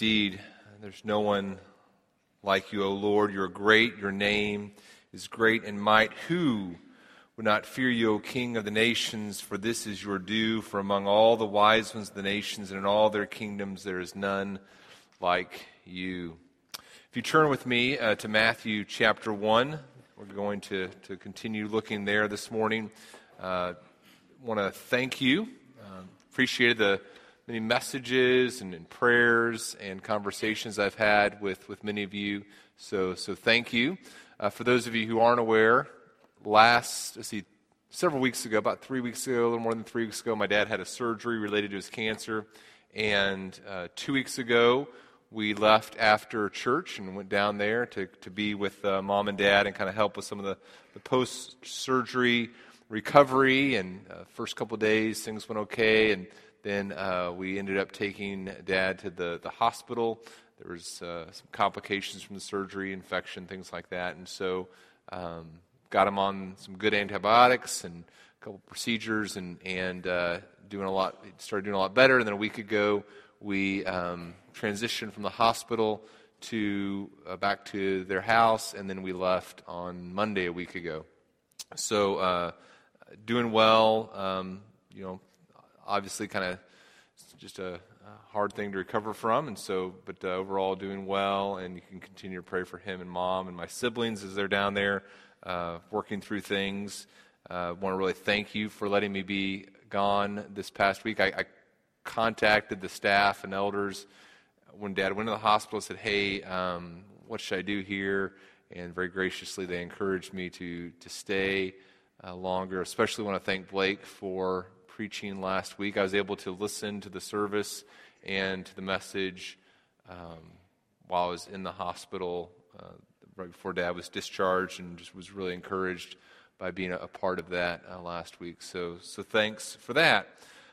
Indeed, there's no one like you, O Lord. You're great. Your name is great in might. Who would not fear you, O King of the nations? For this is your due. For among all the wise ones of the nations and in all their kingdoms, there is none like you. If you turn with me uh, to Matthew chapter 1, we're going to, to continue looking there this morning. Uh, want to thank you. Uh, the many messages and, prayers and conversations I've had with, with many of you. So, so thank you. Uh, for those of you who aren't aware, last, let's see, several weeks ago, about three weeks ago, a little more than three weeks ago, my dad had a surgery related to his cancer. And uh, two weeks ago, we left after church and went down there to, to be with uh, mom and dad and kind of help with some of the, the post surgery recovery. And uh, first couple days, things went okay. And then uh, we ended up taking dad to the, the hospital. There was uh, some complications from the surgery, infection, things like that. And so um, got him on some good antibiotics and a couple procedures and, and uh, doing a lot, started doing a lot better. And then a week ago, we um, transitioned from the hospital to uh, back to their house, and then we left on Monday a week ago. So, uh, doing well. Um, you know, obviously, kind of just a, a, hard thing to recover from, and so, but uh, overall, doing well. And you can continue to pray for him and mom and my siblings as they're down there uh, working through things. I uh, want to really thank you for letting me be gone this past week. I, I contacted the staff and elders when Dad went to the hospital. Said, "Hey, um, what should I do here?" And very graciously, they encouraged me to to stay uh, longer. Especially want to thank Blake for preaching last week. I was able to listen to the service and to the message um, while I was in the hospital uh, right before Dad was discharged, and just was really encouraged by being a, part of that uh, last week. So, so thanks for that.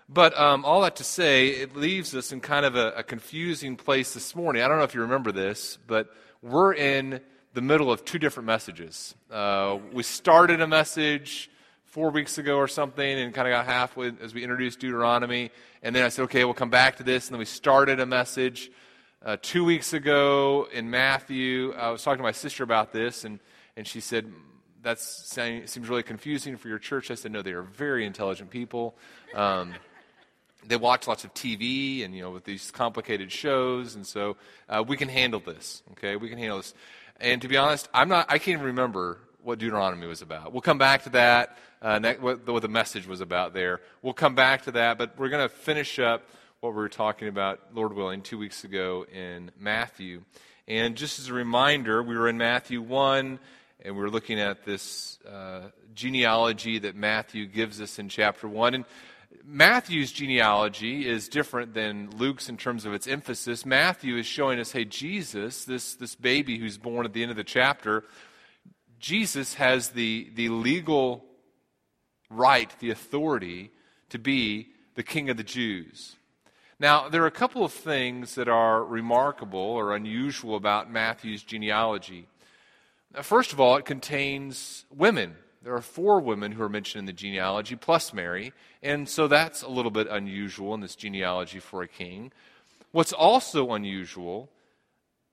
But um, all that to say, it leaves us in kind of a, a, confusing place this morning. I don't know if you remember this, but we're in the middle of two different messages. Uh, we started a message four weeks ago or something and kind of got halfway as we introduced Deuteronomy. And then I said, okay, we'll come back to this. And then we started a message uh, two weeks ago in Matthew. I was talking to my sister about this, and, and she said, that seems really confusing for your church. I said, no, they are very intelligent people. Um, they watch lots of TV and, you know, with these complicated shows. And so uh, we can handle this, okay? We can handle this. And to be honest, I'm not, I can't even remember what Deuteronomy was about. We'll come back to that, uh, what, what the message was about there. We'll come back to that, but we're going to finish up what we were talking about, Lord willing, two weeks ago in Matthew. And just as a reminder, we were in Matthew 1, and we were looking at this uh, genealogy that Matthew gives us in chapter 1. And Matthew's genealogy is different than Luke's in terms of its emphasis. Matthew is showing us, hey, Jesus, this, this baby who's born at the end of the chapter, Jesus has the, the legal right, the authority to be the king of the Jews. Now, there are a couple of things that are remarkable or unusual about Matthew's genealogy. First of all, it contains women. There are four women who are mentioned in the genealogy, plus Mary, and so that's a little bit unusual in this genealogy for a king. What's also unusual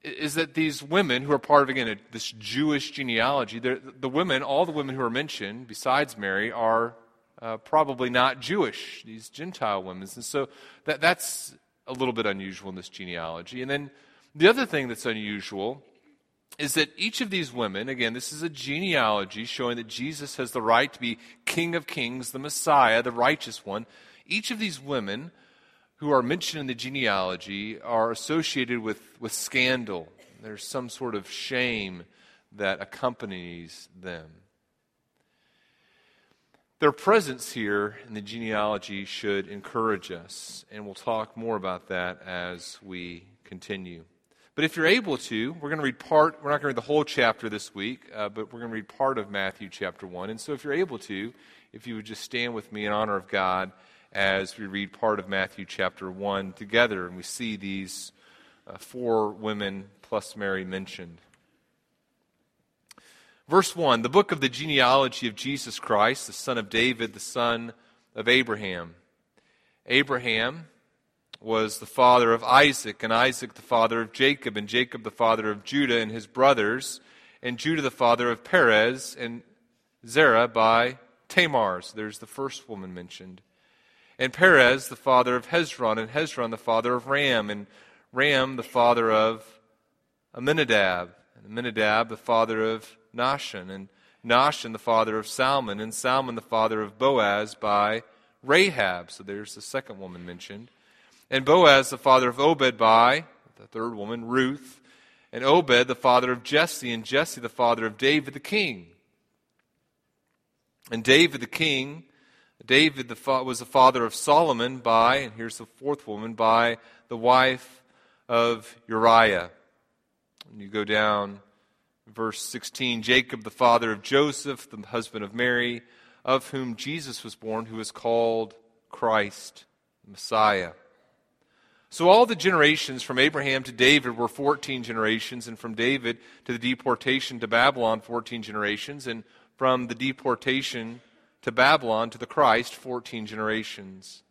is that these women, who are part of, again, this Jewish genealogy, the women, all the women who are mentioned, besides Mary, are uh, probably not Jewish, these Gentile women. And so that, that's a little bit unusual in this genealogy. And then the other thing that's unusual is that each of these women, again, this is a genealogy showing that Jesus has the right to be King of Kings, the Messiah, the righteous one. Each of these women who are mentioned in the genealogy are associated with, with scandal. There's some sort of shame that accompanies them. Their presence here in the genealogy should encourage us, and we'll talk more about that as we continue. But if you're able to, we're going to read part, we're not going to read the whole chapter this week, uh, but we're going to read part of Matthew chapter 1. And so if you're able to, if you would just stand with me in honor of God as we read part of Matthew chapter 1 together and we see these uh, four women plus Mary mentioned. Verse 1 The book of the genealogy of Jesus Christ, the son of David, the son of Abraham. Abraham was the father of Isaac, and Isaac the father of Jacob, and Jacob the father of Judah and his brothers, and Judah the father of Perez, and Zerah by Tamar. So there's the first woman mentioned. And Perez the father of Hezron, and Hezron the father of Ram, and Ram the father of Amminadab, and Amminadab the father of Nahshon, and Nahshon the father of Salmon, and Salmon the father of Boaz by Rahab. So there's the second woman mentioned. And Boaz the father of Obed by the third woman, Ruth. And Obed the father of Jesse, and Jesse the father of David the king. And David the king, David the fa- was the father of Solomon by, and here's the fourth woman, by the wife of Uriah. And you go down Verse 16 Jacob, the father of Joseph, the husband of Mary, of whom Jesus was born, who is called Christ, Messiah. So all the generations from Abraham to David were 14 generations, and from David to the deportation to Babylon, 14 generations, and from the deportation to Babylon to the Christ, 14 generations.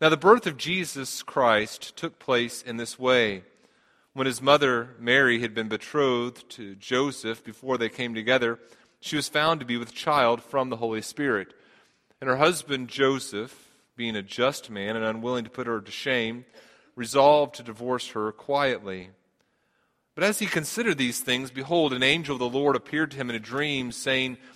Now, the birth of Jesus Christ took place in this way. When his mother, Mary, had been betrothed to Joseph before they came together, she was found to be with child from the Holy Spirit. And her husband, Joseph, being a just man and unwilling to put her to shame, resolved to divorce her quietly. But as he considered these things, behold, an angel of the Lord appeared to him in a dream, saying,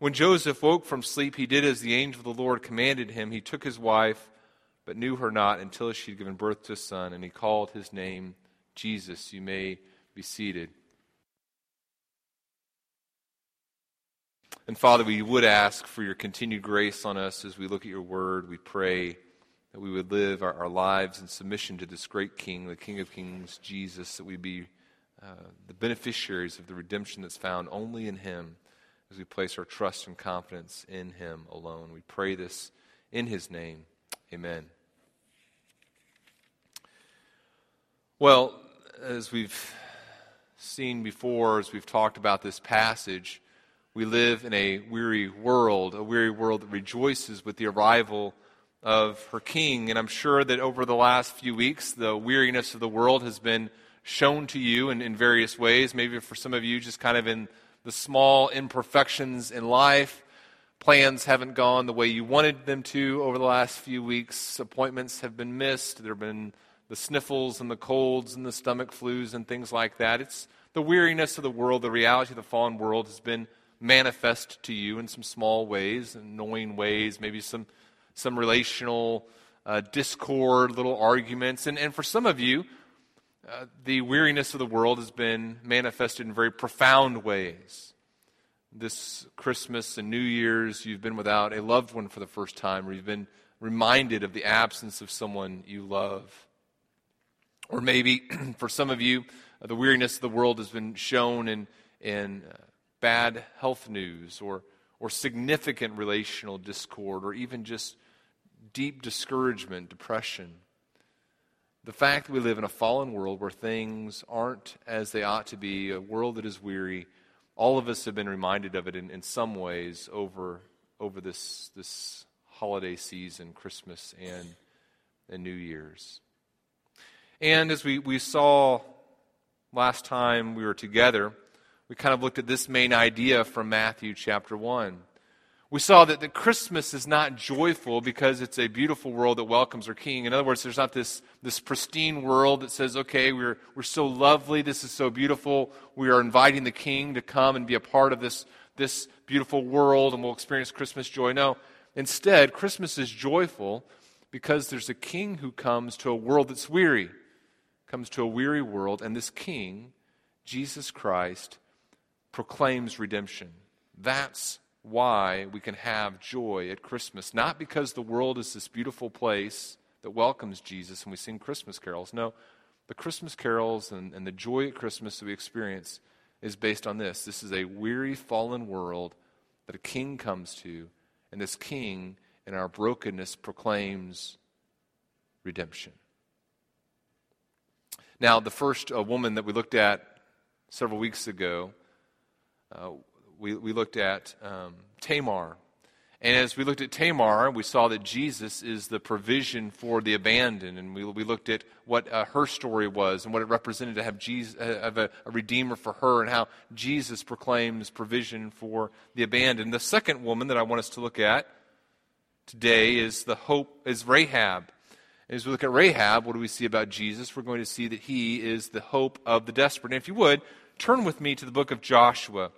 When Joseph woke from sleep, he did as the angel of the Lord commanded him. He took his wife, but knew her not until she had given birth to a son, and he called his name Jesus. You may be seated. And Father, we would ask for your continued grace on us as we look at your word. We pray that we would live our, our lives in submission to this great King, the King of Kings, Jesus, that we be uh, the beneficiaries of the redemption that's found only in him as we place our trust and confidence in him alone. We pray this in his name. Amen. Well, as we've seen before as we've talked about this passage, we live in a weary world, a weary world that rejoices with the arrival of her king. And I'm sure that over the last few weeks, the weariness of the world has been shown to you in, in various ways. Maybe for some of you, just kind of in the small imperfections in life. Plans haven't gone the way you wanted them to over the last few weeks. Appointments have been missed. There have been the sniffles and the colds and the stomach flus and things like that. It's the weariness of the world, the reality of the fallen world has been manifest to you in some small ways, annoying ways, maybe some, some relational uh, discord, little arguments. And, and for some of you, uh, the weariness of the world has been manifested in very profound ways. This Christmas and New Year's, you've been without a loved one for the first time, or you've been reminded of the absence of someone you love. Or maybe for some of you, uh, the weariness of the world has been shown in, in uh, bad health news or, or significant relational discord or even just deep discouragement, depression. The fact that we live in a fallen world where things aren't as they ought to be, a world that is weary, all of us have been reminded of it in, in some ways over, over this, this holiday season, Christmas and, and New Year's. And as we, we saw last time we were together, we kind of looked at this main idea from Matthew chapter 1. We saw that the Christmas is not joyful because it's a beautiful world that welcomes our King. In other words, there's not this, this pristine world that says, okay, we're, we're so lovely, this is so beautiful, we are inviting the King to come and be a part of this, this beautiful world and we'll experience Christmas joy. No, instead, Christmas is joyful because there's a King who comes to a world that's weary comes to a weary world, and this king, Jesus Christ, proclaims redemption. That's why we can have joy at Christmas. Not because the world is this beautiful place that welcomes Jesus and we sing Christmas carols. No, the Christmas carols and, and the joy at Christmas that we experience is based on this. This is a weary, fallen world that a king comes to, and this king, in our brokenness, proclaims redemption. Now, the first uh, woman that we looked at several weeks ago, uh, we, we looked at um, Tamar. And as we looked at Tamar, we saw that Jesus is the provision for the abandoned. And we, we looked at what uh, her story was and what it represented to have, Jesus, uh, have a, a, redeemer for her and how Jesus proclaims provision for the abandoned. The second woman that I want us to look at today is the hope, is Rahab. And As we look at Rahab, what do we see about Jesus? We're going to see that he is the hope of the desperate. And if you would, turn with me to the book of Joshua.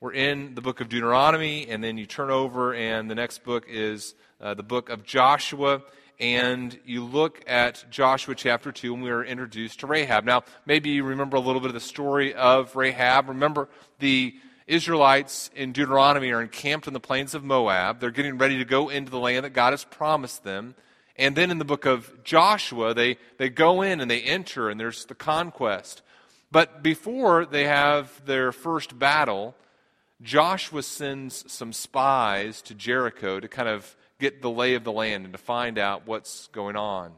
We're in the book of Deuteronomy, and then you turn over, and the next book is uh, the book of Joshua. And you look at Joshua chapter 2, and we are introduced to Rahab. Now, maybe you remember a little bit of the story of Rahab. Remember, the Israelites in Deuteronomy are encamped in the plains of Moab. They're getting ready to go into the land that God has promised them. And then in the book of Joshua, they, they go in and they enter, and there's the conquest. But before they have their first battle, Joshua sends some spies to Jericho to kind of get the lay of the land and to find out what's going on.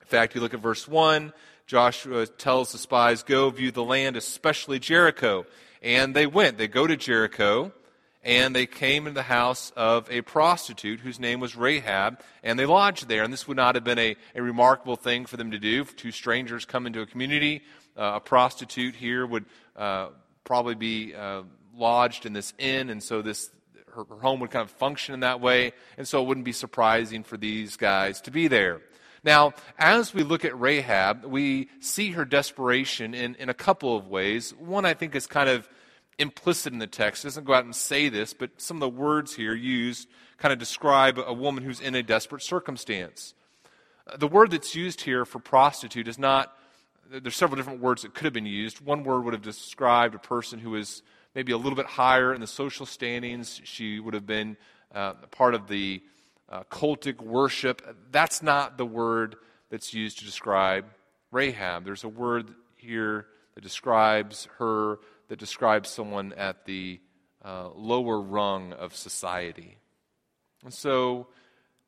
In fact, you look at verse 1, Joshua tells the spies, Go view the land, especially Jericho. And they went. They go to Jericho, and they came into the house of a prostitute whose name was Rahab, and they lodged there. And this would not have been a, a remarkable thing for them to do. Two strangers come into a community. Uh, a prostitute here would uh, probably be. Uh, lodged in this inn, and so this her, her home would kind of function in that way, and so it wouldn't be surprising for these guys to be there. Now, as we look at Rahab, we see her desperation in, in a couple of ways. One, I think, is kind of implicit in the text. It doesn't go out and say this, but some of the words here used kind of describe a woman who's in a desperate circumstance. The word that's used here for prostitute is not, there's several different words that could have been used. One word would have described a person who is maybe a little bit higher in the social standings. She would have been uh, part of the uh, cultic worship. That's not the word that's used to describe Rahab. There's a word here that describes her, that describes someone at the uh, lower rung of society. And so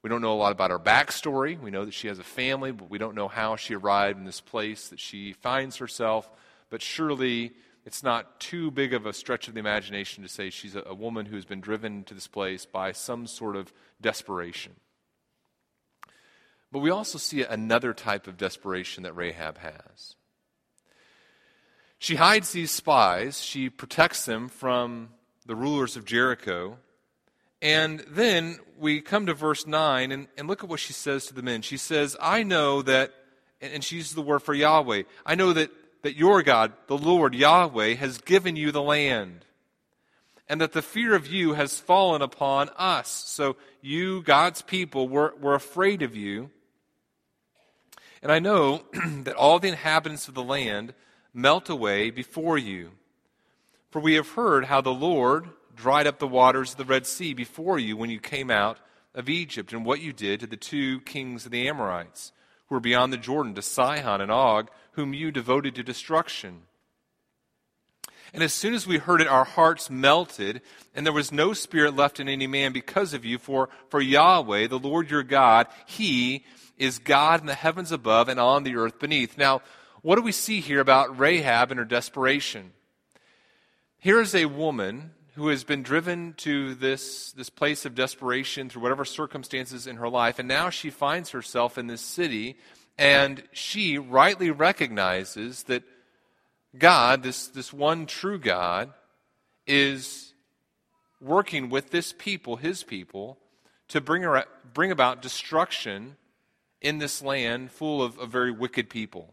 we don't know a lot about her backstory. We know that she has a family, but we don't know how she arrived in this place that she finds herself. But surely it's not too big of a stretch of the imagination to say she's a, a woman who's been driven to this place by some sort of desperation. But we also see another type of desperation that Rahab has. She hides these spies, she protects them from the rulers of Jericho. And then we come to verse 9 and, and look at what she says to the men. She says, I know that, and she uses the word for Yahweh, I know that that your God, the Lord Yahweh, has given you the land, and that the fear of you has fallen upon us. So you, God's people, were, were afraid of you. And I know that all the inhabitants of the land melt away before you. For we have heard how the Lord dried up the waters of the Red Sea before you when you came out of Egypt, and what you did to the two kings of the Amorites, who were beyond the Jordan, to Sihon and Og whom you devoted to destruction. And as soon as we heard it, our hearts melted, and there was no spirit left in any man because of you. For, for Yahweh, the Lord your God, He is God in the heavens above and on the earth beneath. Now, what do we see here about Rahab and her desperation? Here is a woman who has been driven to this, this place of desperation through whatever circumstances in her life, and now she finds herself in this city and she rightly recognizes that God, this, this one true God, is working with this people, his people, to bring, bring about destruction in this land full of, of very wicked people.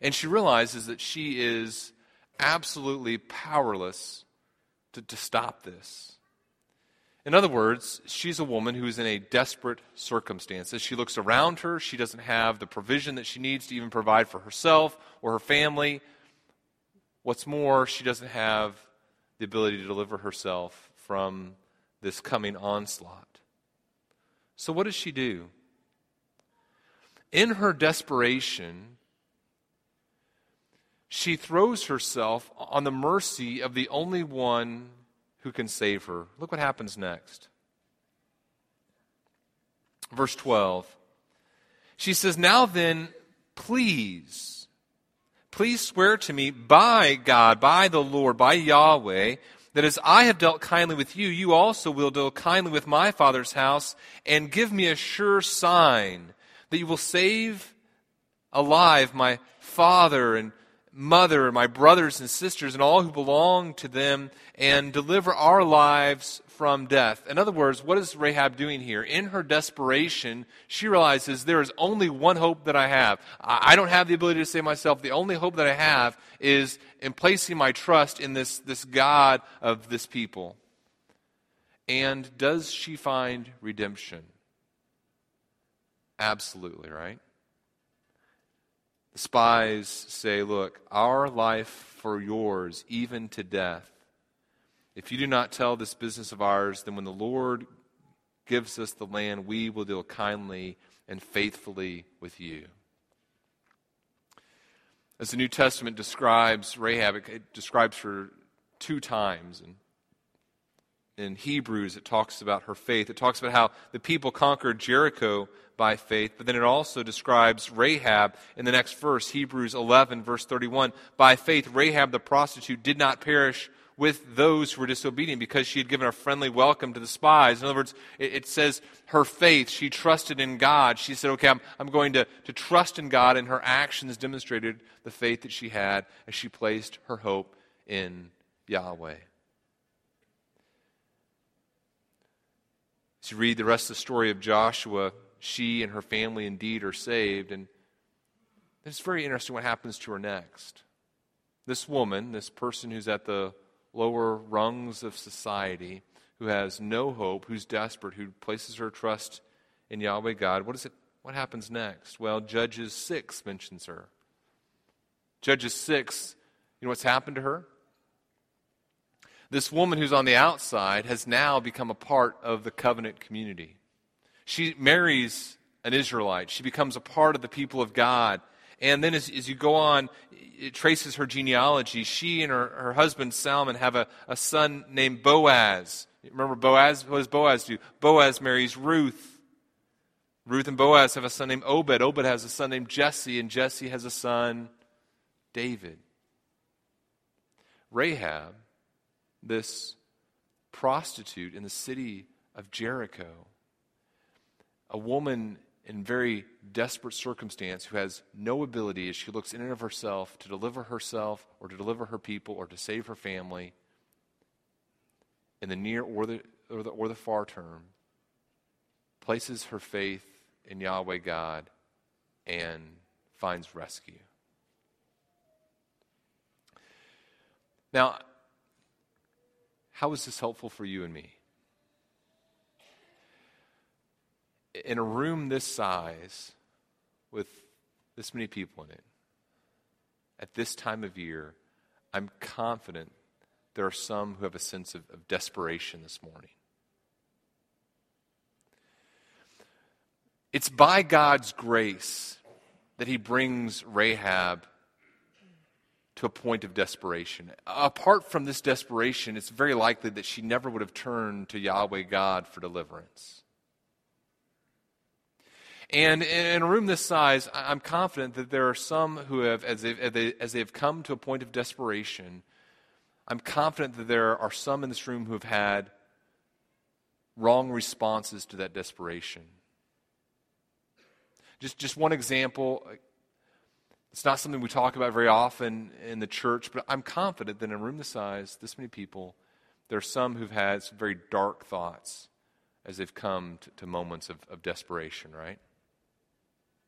And she realizes that she is absolutely powerless to, to stop this. In other words, she's a woman who is in a desperate circumstance. As she looks around her, she doesn't have the provision that she needs to even provide for herself or her family. What's more, she doesn't have the ability to deliver herself from this coming onslaught. So, what does she do? in her desperation, she throws herself on the mercy of the only one who can save her. Look what happens next. Verse 12. She says, Now then, please, please swear to me by God, by the Lord, by Yahweh, that as I have dealt kindly with you, you also will deal kindly with my father's house, and give me a sure sign that you will save alive my father and mother, my brothers and sisters, and all who belong to them, and deliver our lives from death. In other words, what is Rahab doing here? In her desperation, she realizes there is only one hope that I have. I don't have the ability to save myself. The only hope that I have is in placing my trust in this, this God of this people. And does she find redemption? Absolutely, right? The spies say, Look, our life for yours, even to death. If you do not tell this business of ours, then when the Lord gives us the land, we will deal kindly and faithfully with you. As the New Testament describes Rahab, it describes her two times. And in Hebrews, it talks about her faith. It talks about how the people conquered Jericho by faith, but then it also describes Rahab in the next verse, Hebrews 11, verse 31. By faith, Rahab the prostitute did not perish with those who were disobedient because she had given a friendly welcome to the spies. In other words, it, it says her faith, she trusted in God. She said, okay, I'm, I'm going to, to trust in God, and her actions demonstrated the faith that she had as she placed her hope in Yahweh. As you read the rest of the story of Joshua, she and her family indeed are saved. And it's very interesting what happens to her next. This woman, this person who's at the lower rungs of society, who has no hope, who's desperate, who places her trust in Yahweh God, what is it? What happens next? Well, Judges 6 mentions her. Judges 6, you know what's happened to her? This woman who's on the outside has now become a part of the covenant community. She marries an Israelite. She becomes a part of the people of God. And then as, as you go on, it traces her genealogy. She and her, her husband Salmon have a, a son named Boaz. Remember Boaz? What does Boaz do? Boaz marries Ruth. Ruth and Boaz have a son named Obed. Obed has a son named Jesse, and Jesse has a son, David. Rahab, this prostitute in the city of Jericho, a woman in very desperate circumstance who has no ability as she looks in and of herself to deliver herself or to deliver her people or to save her family in the near or the, or the, or the far term, places her faith in Yahweh God and finds rescue. Now, how is this helpful for you and me? in a room this size, with this many people in it, at this time of year, I'm confident there are some who have a sense of, of desperation this morning. It's by God's grace that He brings Rahab to a point of desperation. Apart from this desperation, it's very likely that she never would have turned to Yahweh God for deliverance. And in a room this size, I'm confident that there are some who have, as they've, as they've come to a point of desperation, I'm confident that there are some in this room who have had wrong responses to that desperation. Just, just one example. It's not something we talk about very often in the church, but I'm confident that in a room this size, this many people, there are some who've had some very dark thoughts as they've come to, to moments of, of desperation, right?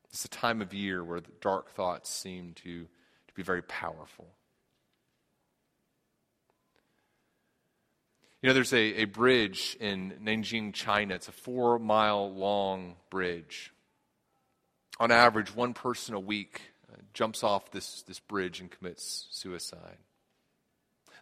It's a time of year where the dark thoughts seem to, to be very powerful. You know, there's a, a bridge in Nanjing, China. It's a four mile long bridge. On average, one person a week jumps off this, this bridge and commits suicide.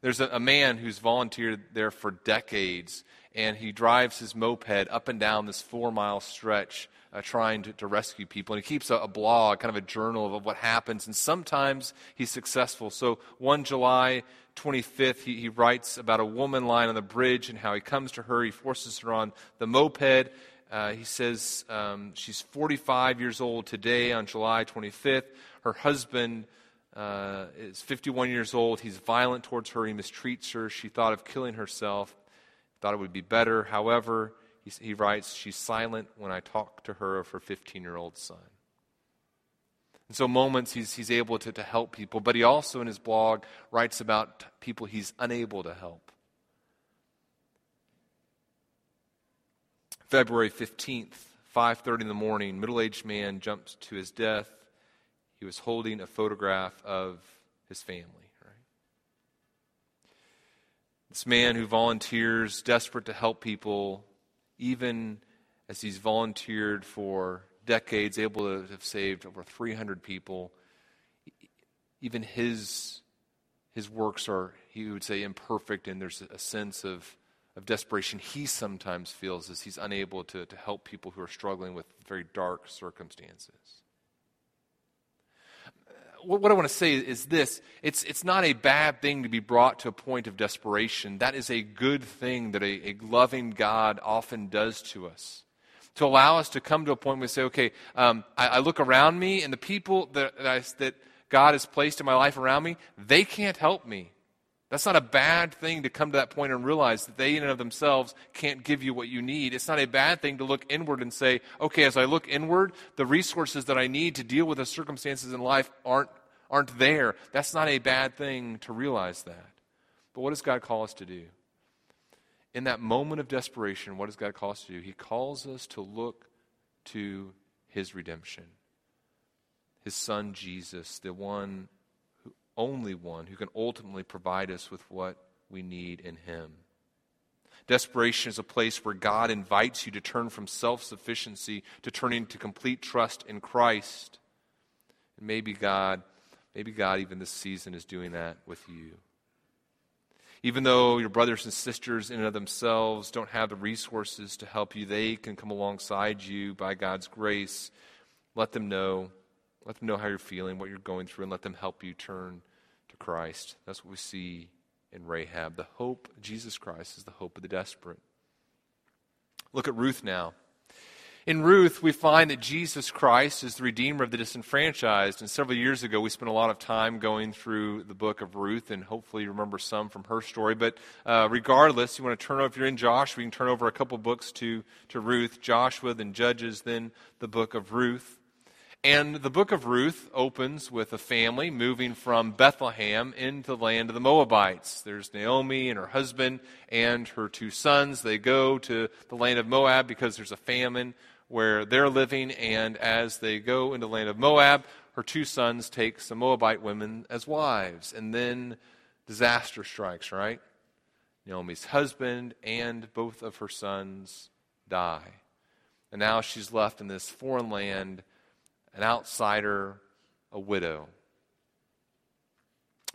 There's a, a man who's volunteered there for decades, and he drives his moped up and down this four mile stretch uh, trying to, to, rescue people. And he keeps a, a, blog, kind of a journal of, what happens. And sometimes he's successful. So one July 25th, he, he writes about a woman lying on the bridge and how he comes to her. He forces her on the moped. Uh, he says um, she's 45 years old today on July 25th. Her husband uh, is 51 years old. He's violent towards her. He mistreats her. She thought of killing herself, thought it would be better. However, he, he writes, She's silent when I talk to her of her 15 year old son. And so, moments he's, he's able to, to help people, but he also in his blog writes about people he's unable to help. February 15th, 5:30 in the morning, middle-aged man jumps to his death. He was holding a photograph of his family, right? This man who volunteers desperate to help people even as he's volunteered for decades, able to have saved over 300 people, even his, his works are, he would say, imperfect, and there's a sense of, of desperation he sometimes feels as he's unable to, to help people who are struggling with very dark circumstances. What I want to say is this it's, it's not a bad thing to be brought to a point of desperation. That is a good thing that a, a loving God often does to us to allow us to come to a point where we say, okay, um, I, I, look around me and the people that, that, I, that God has placed in my life around me, they can't help me. That's not a bad thing to come to that point and realize that they in and of themselves can't give you what you need. It's not a bad thing to look inward and say, okay, as I look inward, the resources that I need to deal with the circumstances in life aren't, aren't there. That's not a bad thing to realize that. But what does God call us to do? In that moment of desperation, what does God call us to do? He calls us to look to his redemption. His son Jesus, the one only one who can ultimately provide us with what we need in Him. Desperation is a place where God invites you to turn from self sufficiency to turning to complete trust in Christ. And maybe God, maybe God, even this season, is doing that with you. Even though your brothers and sisters, in and of themselves, don't have the resources to help you, they can come alongside you by God's grace. Let them know let them know how you're feeling, what you're going through, and let them help you turn to Christ. That's what we see in Rahab. The hope, Jesus Christ, is the hope of the desperate. Look at Ruth now. In Ruth, we find that Jesus Christ is the Redeemer of the disenfranchised. And several years ago, we spent a lot of time going through the book of Ruth, and hopefully you remember some from her story. But uh, regardless, you want to turn over, if you're in Joshua, you can turn over a couple books to, to Ruth, Joshua, then Judges, then the book of Ruth. And the book of Ruth opens with a family moving from Bethlehem into the land of the Moabites. There's Naomi and her husband and her two sons. They go to the land of Moab because there's a famine where they're living. And as they go into the land of Moab, her two sons take some Moabite women as wives. And then disaster strikes, right? Naomi's husband and both of her sons die. And now she's left in this foreign land an outsider, a widow.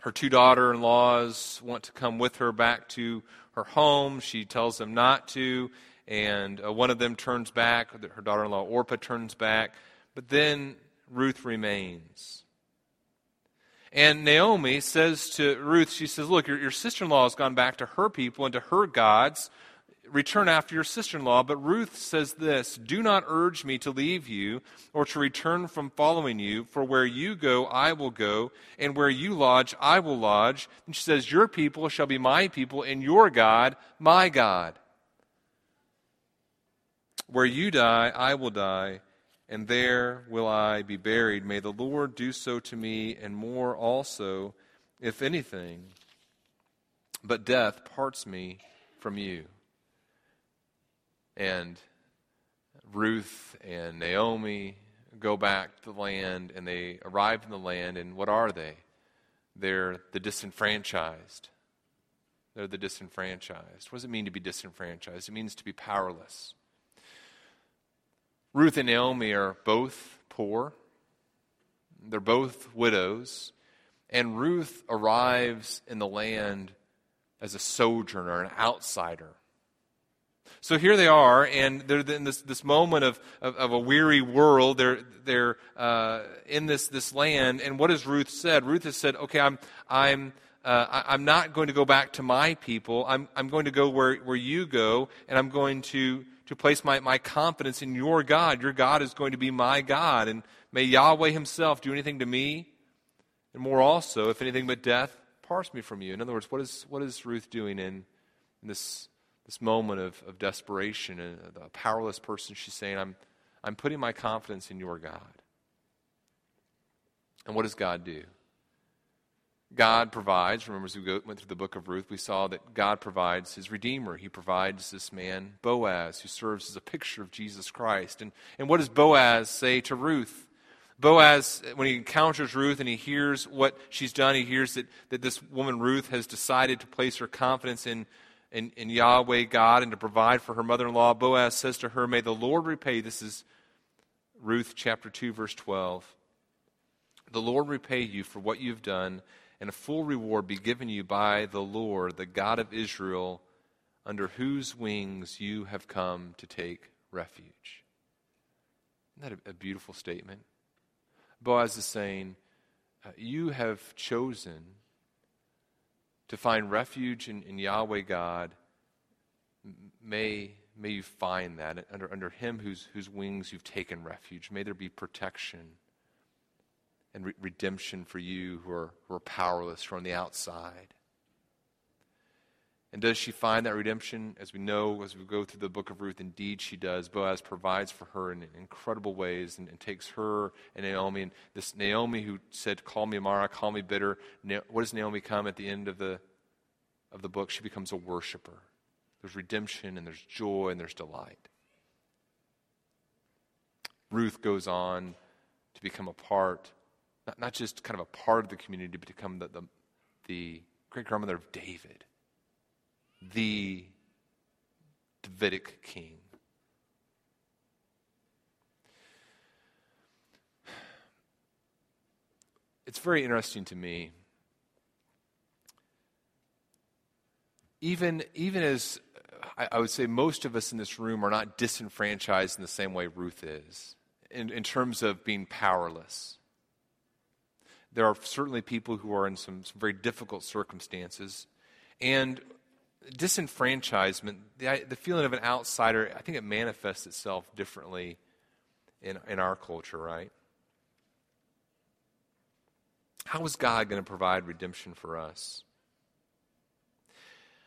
Her two daughter in laws want to come with her back to her home. She tells them not to, and uh, one of them turns back. Her daughter in law, Orpah, turns back. But then Ruth remains. And Naomi says to Ruth, she says, Look, your, your sister in law has gone back to her people and to her gods return after your sister in law. But Ruth says this Do not urge me to leave you or to return from following you, for where you go, I will go, and where you lodge, I will lodge. And she says, Your people shall be my people, and your God, my God. Where you die, I will die, and there will I be buried. May the Lord do so to me, and more also, if anything. But death parts me from you. And Ruth and Naomi go back to the land and they arrive in the land, and what are they? They're the disenfranchised. They're the disenfranchised. What does it mean to be disenfranchised? It means to be powerless. Ruth and Naomi are both poor, they're both widows, and Ruth arrives in the land as a sojourner, an outsider. So here they are, and they're in this, this moment of, of, of a weary world. They're, they're uh, in this, this land, and what has Ruth said? Ruth has said, okay, I'm, I'm, uh, I'm not going to go back to my people. I'm, I'm going to go where, where you go, and I'm going to, to place my, my confidence in your God. Your God is going to be my God, and may Yahweh himself do anything to me, and more also, if anything but death, parse me from you. In other words, what is, what is Ruth doing in, in this this moment of, of desperation and a powerless person, she's saying, I'm, I'm putting my confidence in your God. And what does God do? God provides. Remember, as we go, went through the book of Ruth, we saw that God provides his Redeemer. He provides this man, Boaz, who serves as a picture of Jesus Christ. And, and what does Boaz say to Ruth? Boaz, when he encounters Ruth and he hears what she's done, he hears that, that this woman, Ruth, has decided to place her confidence in in, in Yahweh God and to provide for her mother in law, Boaz says to her, May the Lord repay. This is Ruth chapter 2, verse 12. The Lord repay you for what you've done, and a full reward be given you by the Lord, the God of Israel, under whose wings you have come to take refuge. Isn't that a, a beautiful statement? Boaz is saying, uh, You have chosen to find refuge in, in Yahweh God, may, may you find that under, under Him whose, whose wings you've taken refuge. May there be protection and re- redemption for you who are, who are powerless, from the outside. And does she find that redemption? As we know, as we go through the book of Ruth, indeed she does. Boaz provides for her in incredible ways and, and takes her and Naomi. And this Naomi who said, Call me Mara, call me bitter. What does Naomi come at the end of the, of the book? She becomes a worshiper. There's redemption and there's joy and there's delight. Ruth goes on to become a part, not, not just kind of a part of the community, but to become the, the, the great grandmother of David the Davidic king. It's very interesting to me. Even, even as I, I would say most of us in this room are not disenfranchised in the same way Ruth is, in, in terms of being powerless. There are certainly people who are in some, some very difficult circumstances. And disenfranchisement, the, the feeling of an outsider, I think it manifests itself differently in, in our culture, right? How is God going to provide redemption for us?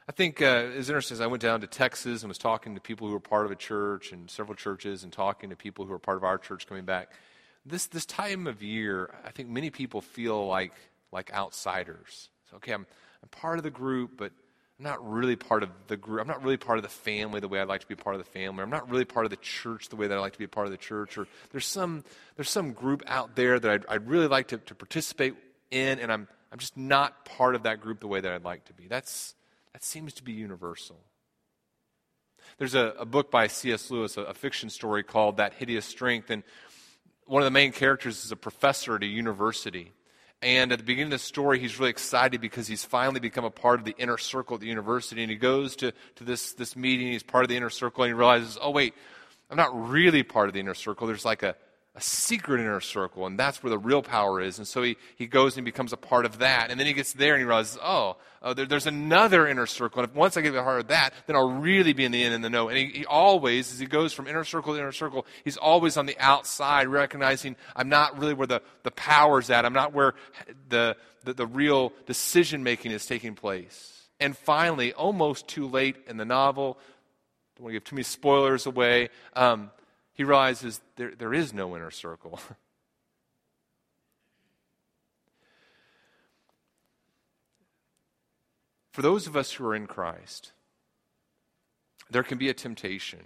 I think uh, it's interesting. I went down to Texas and was talking to people who were part of a church and several churches, and talking to people who are part of our church coming back. This this time of year, I think many people feel like like outsiders. So, okay, I'm I'm part of the group, but I'm not really part of the group. I'm not really part of the family the way I'd like to be part of the family. I'm not really part of the church the way that I'd like to be part of the church. Or there's some, there's some group out there that I'd, I'd really like to, to participate in, and I'm, I'm just not part of that group the way that I'd like to be. That's, that seems to be universal. There's a, a book by C.S. Lewis, a, a fiction story called That Hideous Strength, and one of the main characters is a professor at a university. And at the beginning of the story, he's really excited because he's finally become a part of the inner circle at the university. And he goes to, to this, this meeting, he's part of the inner circle, and he realizes, oh, wait, I'm not really part of the inner circle. There's like a, a secret inner circle, and that's where the real power is. And so he, he goes and becomes a part of that. And then he gets there and he realizes, oh, oh there, there's another inner circle. And if once I get a part of that, then I'll really be in the in and the know. And he, he always, as he goes from inner circle to inner circle, he's always on the outside, recognizing I'm not really where the, the power's at. I'm not where the, the, the real decision making is taking place. And finally, almost too late in the novel, don't want to give too many spoilers away. Um, he realizes there, there is no inner circle. For those of us who are in Christ, there can be a temptation,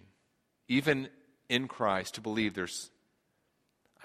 even in Christ, to believe there's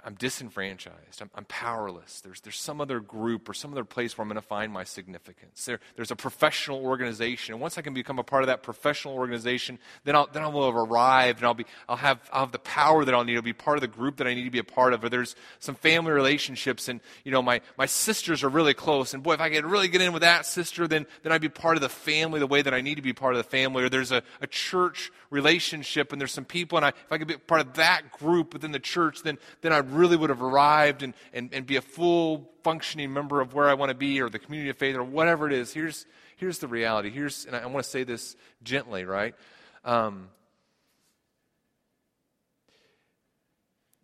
I'm disenfranchised. I'm, I'm, powerless. There's, there's some other group or some other place where I'm going to find my significance. There, there's a professional organization. And once I can become a part of that professional organization, then I'll, then I will have arrived and I'll, be, I'll, have, I'll have the power that I'll need to be part of the group that I need to be a part of. Or there's some family relationships and, you know, my, my sisters are really close. And boy, if I could really get in with that sister, then, then I'd be part of the family the way that I need to be part of the family. Or there's a, a church relationship and there's some people and I, if I could be part of that group within the church, then, then I really would have arrived and, and, and be a full functioning member of where I want to be or the community of faith or whatever it is. Here's, here's the reality. Here's, and I, I want to say this gently, right? Um,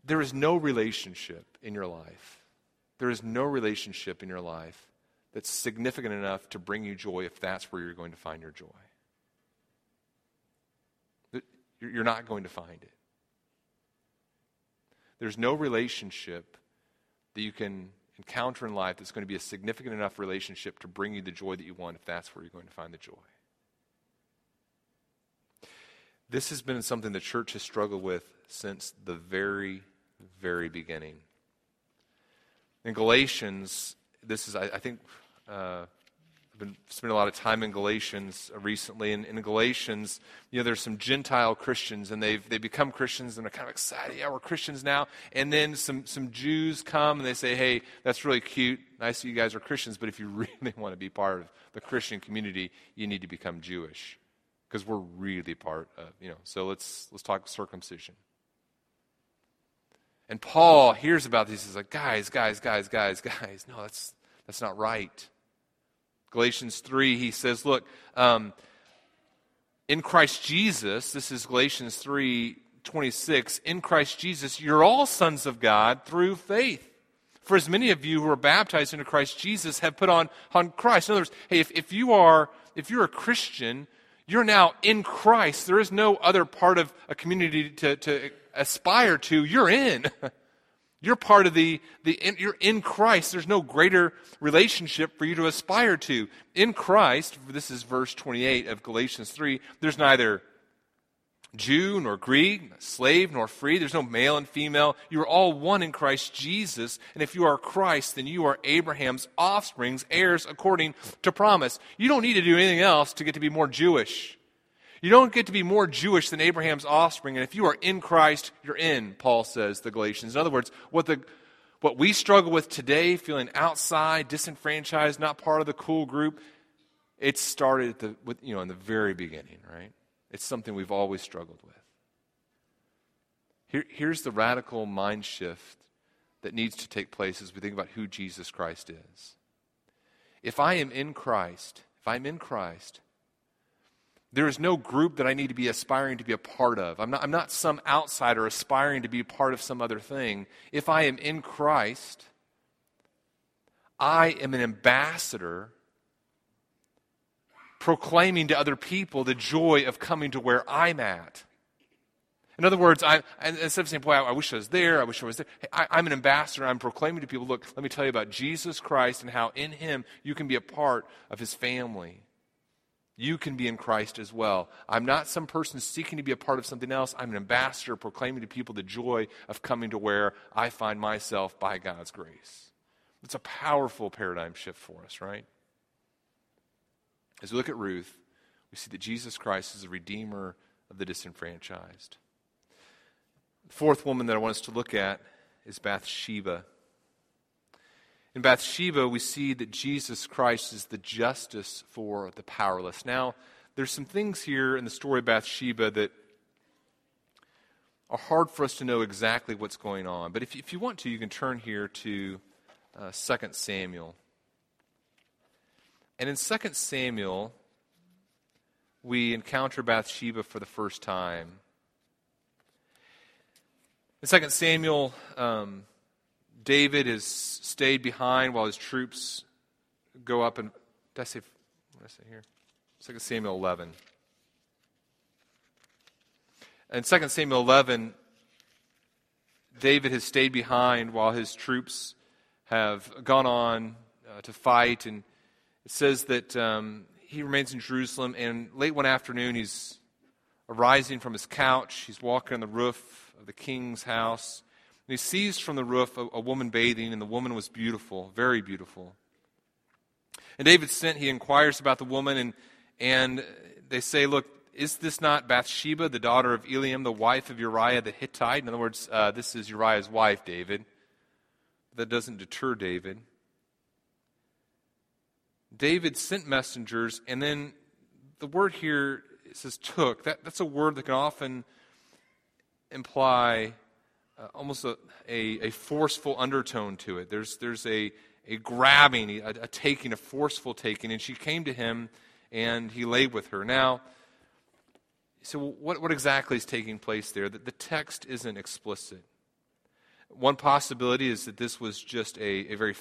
there is no relationship in your life. There is no relationship in your life that's significant enough to bring you joy if that's where you're going to find your joy. You're not going to find it. There's no relationship that you can encounter in life that's going to be a significant enough relationship to bring you the joy that you want if that's where you're going to find the joy. This has been something the church has struggled with since the very, very beginning. In Galatians, this is, I, I think, uh, been spending a lot of time in Galatians uh, recently. And in Galatians, you know, there's some Gentile Christians, and they've they become Christians, and they're kind of excited. Yeah, we're Christians now. And then some some Jews come and they say, Hey, that's really cute. Nice that you guys are Christians, but if you really want to be part of the Christian community, you need to become Jewish, because we're really part of you know. So let's let's talk circumcision. And Paul hears about this. He's like, guys, guys, guys, guys, guys. No, that's that's not right. Galatians 3, he says, Look, um, in Christ Jesus, this is Galatians 3 26, in Christ Jesus, you're all sons of God through faith. For as many of you who are baptized into Christ Jesus have put on, on Christ. In other words, hey, if, if you are if you're a Christian, you're now in Christ. There is no other part of a community to, to aspire to. You're in. You're part of the, the you're in Christ. There's no greater relationship for you to aspire to. In Christ, this is verse 28 of Galatians 3, there's neither Jew nor Greek, slave nor free. There's no male and female. You are all one in Christ Jesus. And if you are Christ, then you are Abraham's offsprings, heirs according to promise. You don't need to do anything else to get to be more Jewish. You don't get to be more Jewish than Abraham's offspring. And if you are in Christ, you're in, Paul says, the Galatians. In other words, what, the, what we struggle with today, feeling outside, disenfranchised, not part of the cool group, it started at the, with, you know, in the very beginning, right? It's something we've always struggled with. Here, here's the radical mind shift that needs to take place as we think about who Jesus Christ is. If I am in Christ, if I'm in Christ, there is no group that I need to be aspiring to be a part of. I'm not, I'm not some outsider aspiring to be part of some other thing. If I am in Christ, I am an ambassador proclaiming to other people the joy of coming to where I'm at. In other words, I, instead of saying, boy, I, wish I was there, I wish I was there, I, I'm an ambassador. I'm proclaiming to people, look, let me tell you about Jesus Christ and how in him you can be a part of his family you can be in Christ as well. I'm not some person seeking to be a part of something else. I'm an ambassador proclaiming to people the joy of coming to where I find myself by God's grace. It's a powerful paradigm shift for us, right? As we look at Ruth, we see that Jesus Christ is a redeemer of the disenfranchised. The fourth woman that I want us to look at is Bathsheba. In Bathsheba, we see that Jesus Christ is the justice for the powerless. Now, there's some things here in the story of Bathsheba that are hard for us to know exactly what's going on. But if, if you want to, you can turn here to uh, 2 Samuel. And in 2 Samuel, we encounter Bathsheba for the first time. In 2 Samuel, um, David has stayed behind while his troops go up and. Did I say, what did I say here? 2 Samuel 11. In 2 Samuel 11, David has stayed behind while his troops have gone on uh, to fight. And it says that um, he remains in Jerusalem. And late one afternoon, he's arising from his couch. He's walking on the roof of the king's house. He sees from the roof a, a woman bathing, and the woman was beautiful, very beautiful. And David sent, he inquires about the woman, and, and they say, Look, is this not Bathsheba, the daughter of Eliam, the wife of Uriah the Hittite? In other words, uh, this is Uriah's wife, David. That doesn't deter David. David sent messengers, and then the word here says took. That, that's a word that can often imply uh, almost a, a, a, forceful undertone to it. There's, there's a, a grabbing, a, a taking, a forceful taking. And she came to him and he lay with her. Now, so what, what exactly is taking place there? The, the text isn't explicit. One possibility is that this was just a, a very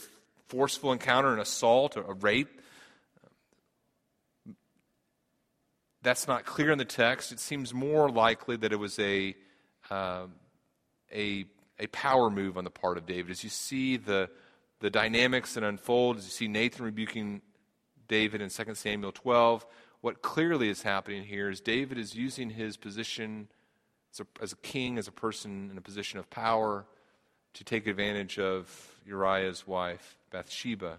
forceful encounter, an assault, or a rape. That's not clear in the text. It seems more likely that it was a, uh, a, a power move on the part of David. As you see the, the dynamics that unfold, as you see Nathan rebuking David in 2 Samuel 12, what clearly is happening here is David is using his position as a, as a king, as a person in a position of power, to take advantage of Uriah's wife, Bathsheba.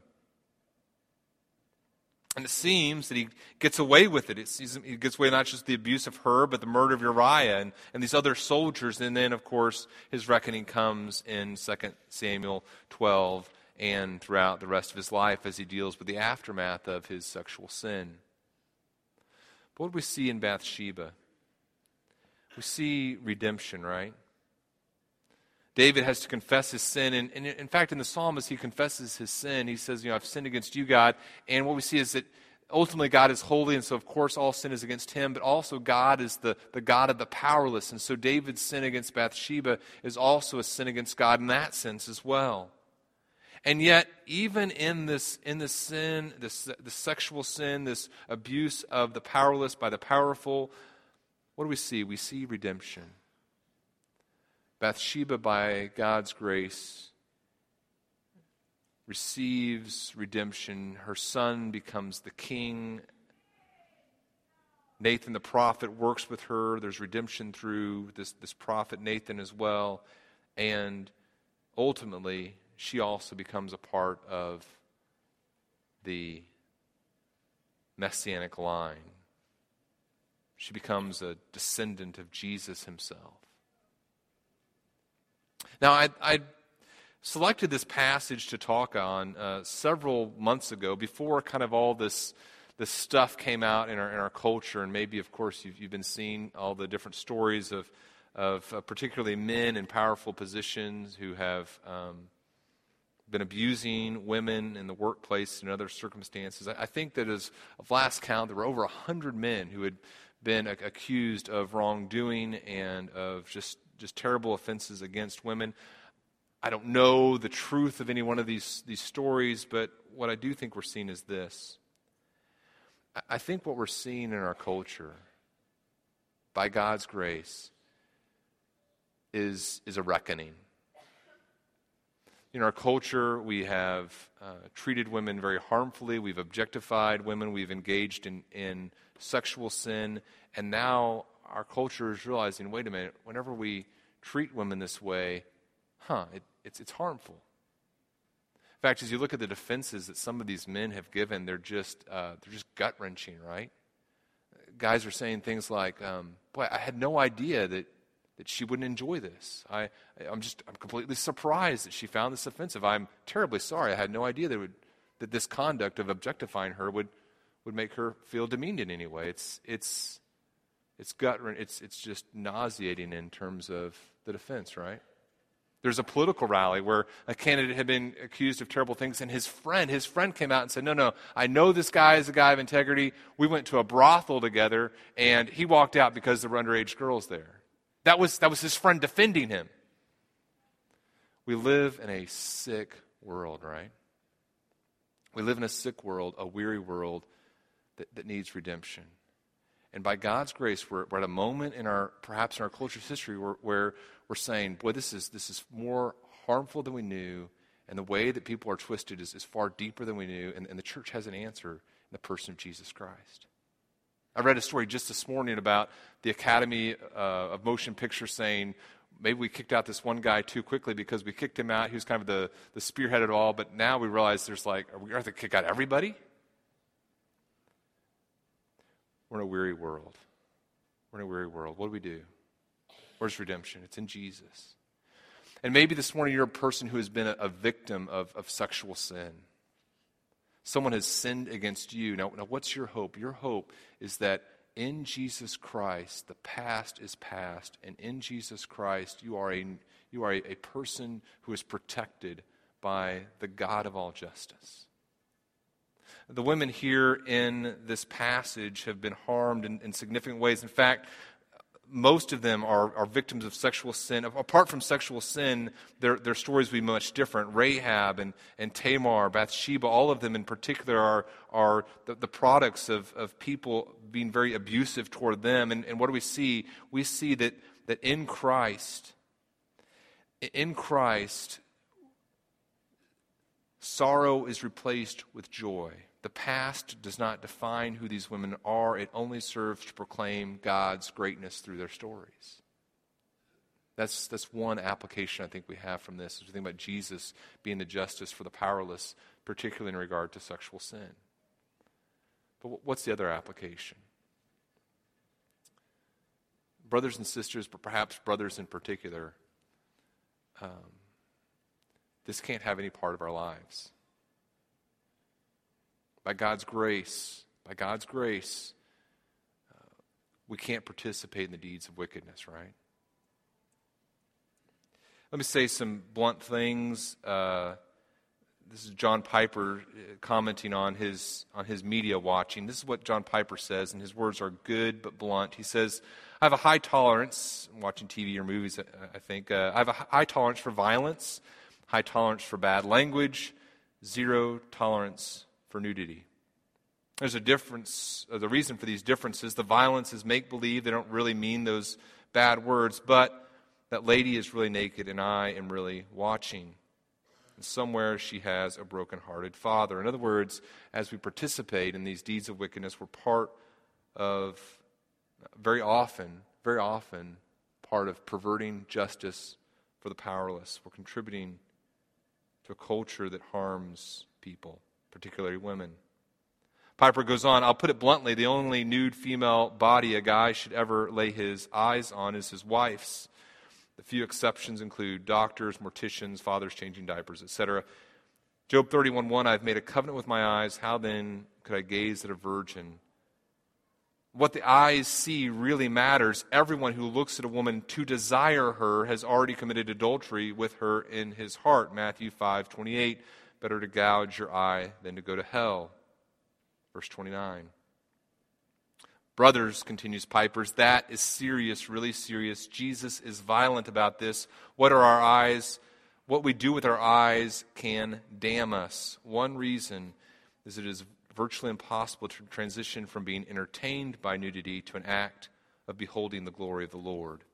And it seems that he gets away with it. it he gets away not just the abuse of her, but the murder of Uriah and, and these other soldiers. And then, of course, his reckoning comes in 2 Samuel 12 and throughout the rest of his life as he deals with the aftermath of his sexual sin. But what do we see in Bathsheba? We see redemption, right? David has to confess his sin. And, and, in fact, in the psalm, as he confesses his sin, he says, You know, I've sinned against you, God. And what we see is that ultimately God is holy, and so of course all sin is against him, but also God is the, the God of the powerless. And so David's sin against Bathsheba is also a sin against God in that sense as well. And yet, even in this, in this sin, this, this sexual sin, this abuse of the powerless by the powerful, what do we see? We see redemption. Bathsheba, by God's grace, receives redemption. Her son becomes the king. Nathan the prophet works with her. There's redemption through this, this prophet Nathan as well. And ultimately, she also becomes a part of the messianic line. She becomes a descendant of Jesus himself. Now, I, I selected this passage to talk on uh, several months ago before kind of all this, this stuff came out in our, in our culture. And maybe, of course, you've, you've been seeing all the different stories of, of uh, particularly men in powerful positions who have. Um, been abusing women in the workplace and other circumstances. I, I think that as of last count, there were over 100 men who had been a- accused of wrongdoing and of just, just terrible offenses against women. I don't know the truth of any one of these, these stories, but what I do think we're seeing is this. I, think what we're seeing in our culture, by God's grace, is, is a reckoning in our culture, we have uh, treated women very harmfully. We've objectified women. We've engaged in, in sexual sin. And now our culture is realizing wait a minute, whenever we treat women this way, huh, it, it's, it's harmful. In fact, as you look at the defenses that some of these men have given, they're just, uh, they're just gut wrenching, right? Guys are saying things like, um, boy, I had no idea that that she wouldn't enjoy this. I, I'm just I'm completely surprised that she found this offensive. I'm terribly sorry. I had no idea that, would, that this conduct of objectifying her would, would make her feel demeaned in any way. It's, it's, it's gut, it's, it's just nauseating in terms of the defense, right? There's a political rally where a candidate had been accused of terrible things, and his friend, his friend came out and said, No, no, I know this guy is a guy of integrity. We went to a brothel together, and he walked out because there were underage girls there. That was, that was his friend defending him. We live in a sick world, right? We live in a sick world, a weary world that, that needs redemption. And by God's grace, we're, we're, at a moment in our, perhaps in our culture's history, where, where we're saying, boy, this is, this is more harmful than we knew, and the way that people are twisted is, is far deeper than we knew, and, and the church has an answer in the person of Jesus Christ. I read a story just this morning about the Academy uh, of Motion Pictures saying maybe we kicked out this one guy too quickly because we kicked him out. He was kind of the, the spearhead of all, but now we realize there's like, are we going to kick out everybody? We're in a weary world. We're in a weary world. What do we do? Where's redemption? It's in Jesus. And maybe this morning you're a person who has been a, a victim of, of sexual sin. Someone has sinned against you. Now, now, what's your hope? Your hope is that in Jesus Christ, the past is past, and in Jesus Christ, you are a, you are a, a person who is protected by the God of all justice. The women here in this passage have been harmed in, in significant ways. In fact, most of them are, are victims of sexual sin. Apart from sexual sin, their, their stories would be much different. Rahab and, and Tamar, Bathsheba, all of them in particular are, are the, the products of, of people being very abusive toward them. And, and what do we see? We see that, that in Christ, in Christ, sorrow is replaced with joy. The past does not define who these women are, it only serves to proclaim God's greatness through their stories. That's, that's one application I think we have from this we think about Jesus being the justice for the powerless, particularly in regard to sexual sin. But what's the other application? Brothers and sisters, but perhaps brothers in particular, um, this can't have any part of our lives by God's grace, by God's grace, uh, we can't participate in the deeds of wickedness, right? Let me say some blunt things. Uh, this is John Piper uh, commenting on his on his media watching. This is what John Piper says, and his words are good but blunt. He says, "I have a high tolerance watching TV or movies. I think uh, I have a high tolerance for violence, high tolerance for bad language, zero tolerance for nudity. There's a difference, uh, the reason for these differences. The violence is make believe, they don't really mean those bad words, but that lady is really naked and I am really watching. And somewhere she has a broken-hearted father. In other words, as we participate in these deeds of wickedness, we're part of, very often, very often, part of perverting justice for the powerless. We're contributing to a culture that harms people particularly women. Piper goes on, I'll put it bluntly the only nude female body a guy should ever lay his eyes on is his wife's. The few exceptions include doctors, morticians, fathers changing diapers, etc. Job 31:1 I've made a covenant with my eyes, how then could I gaze at a virgin? What the eyes see really matters. Everyone who looks at a woman to desire her has already committed adultery with her in his heart. Matthew 5:28 Better to gouge your eye than to go to hell. Verse 29. Brothers, continues Pipers, that is serious, really serious. Jesus is violent about this. What are our eyes? What we do with our eyes can damn us. One reason is it is virtually impossible to transition from being entertained by nudity to an act of beholding the glory of the Lord.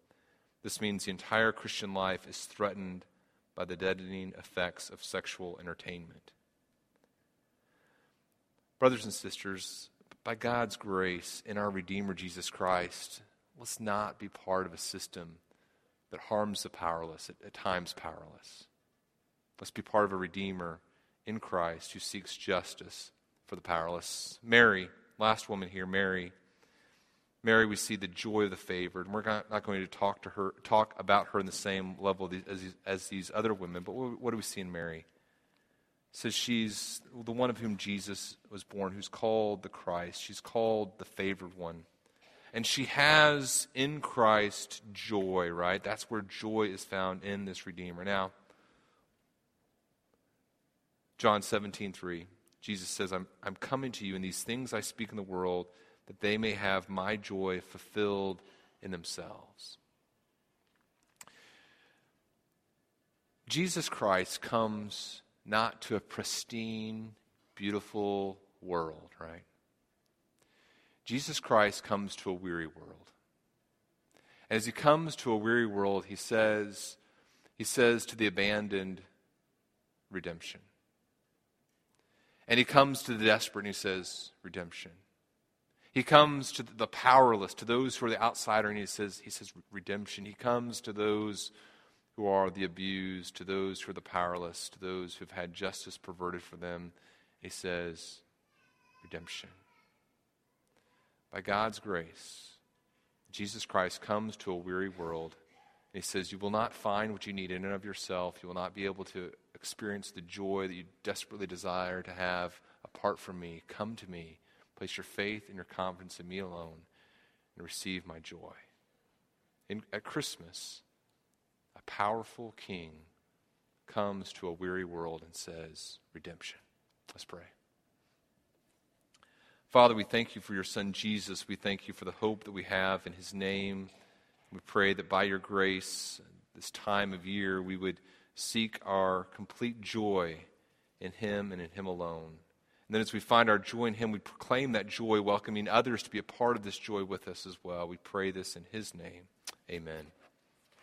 This means the entire Christian life is threatened by the deadening effects of sexual entertainment. Brothers and sisters, by God's grace in our Redeemer Jesus Christ, let's not be part of a system that harms the powerless, at, at times powerless. Let's be part of a Redeemer in Christ who seeks justice for the powerless. Mary, last woman here, Mary Mary, we see the joy of the favored. And We're not, going to talk to her, talk about her in the same level as these, as these other women. But what, what do we see in Mary? It says she's the one of whom Jesus was born, who's called the Christ. She's called the favored one. And she has in Christ joy, right? That's where joy is found in this Redeemer. Now, John 17, 3, Jesus says, I'm, I'm coming to you, and these things I speak in the world that they may have my joy fulfilled in themselves. Jesus Christ comes not to a pristine, beautiful world, right? Jesus Christ comes to a weary world. As he comes to a weary world, he says, he says to the abandoned, redemption. And he comes to the desperate and he says, redemption. He comes to the powerless, to those who are the outsider, and he says, he says redemption. He comes to those who are the abused, to those who are the powerless, to those who have had justice perverted for them. He says, redemption. By God's grace, Jesus Christ comes to a weary world. And he says, You will not find what you need in and of yourself. You will not be able to experience the joy that you desperately desire to have apart from me. Come to me. Place your faith and your confidence in me alone and receive my joy. In, at Christmas, a powerful king comes to a weary world and says, Redemption. Let's pray. Father, we thank you for your son Jesus. We thank you for the hope that we have in his name. We pray that by your grace, this time of year, we would seek our complete joy in him and in him alone. And then as we find our joy in Him, we proclaim that joy, welcoming others to be a part of this joy with us as well. We pray this in His name. Amen.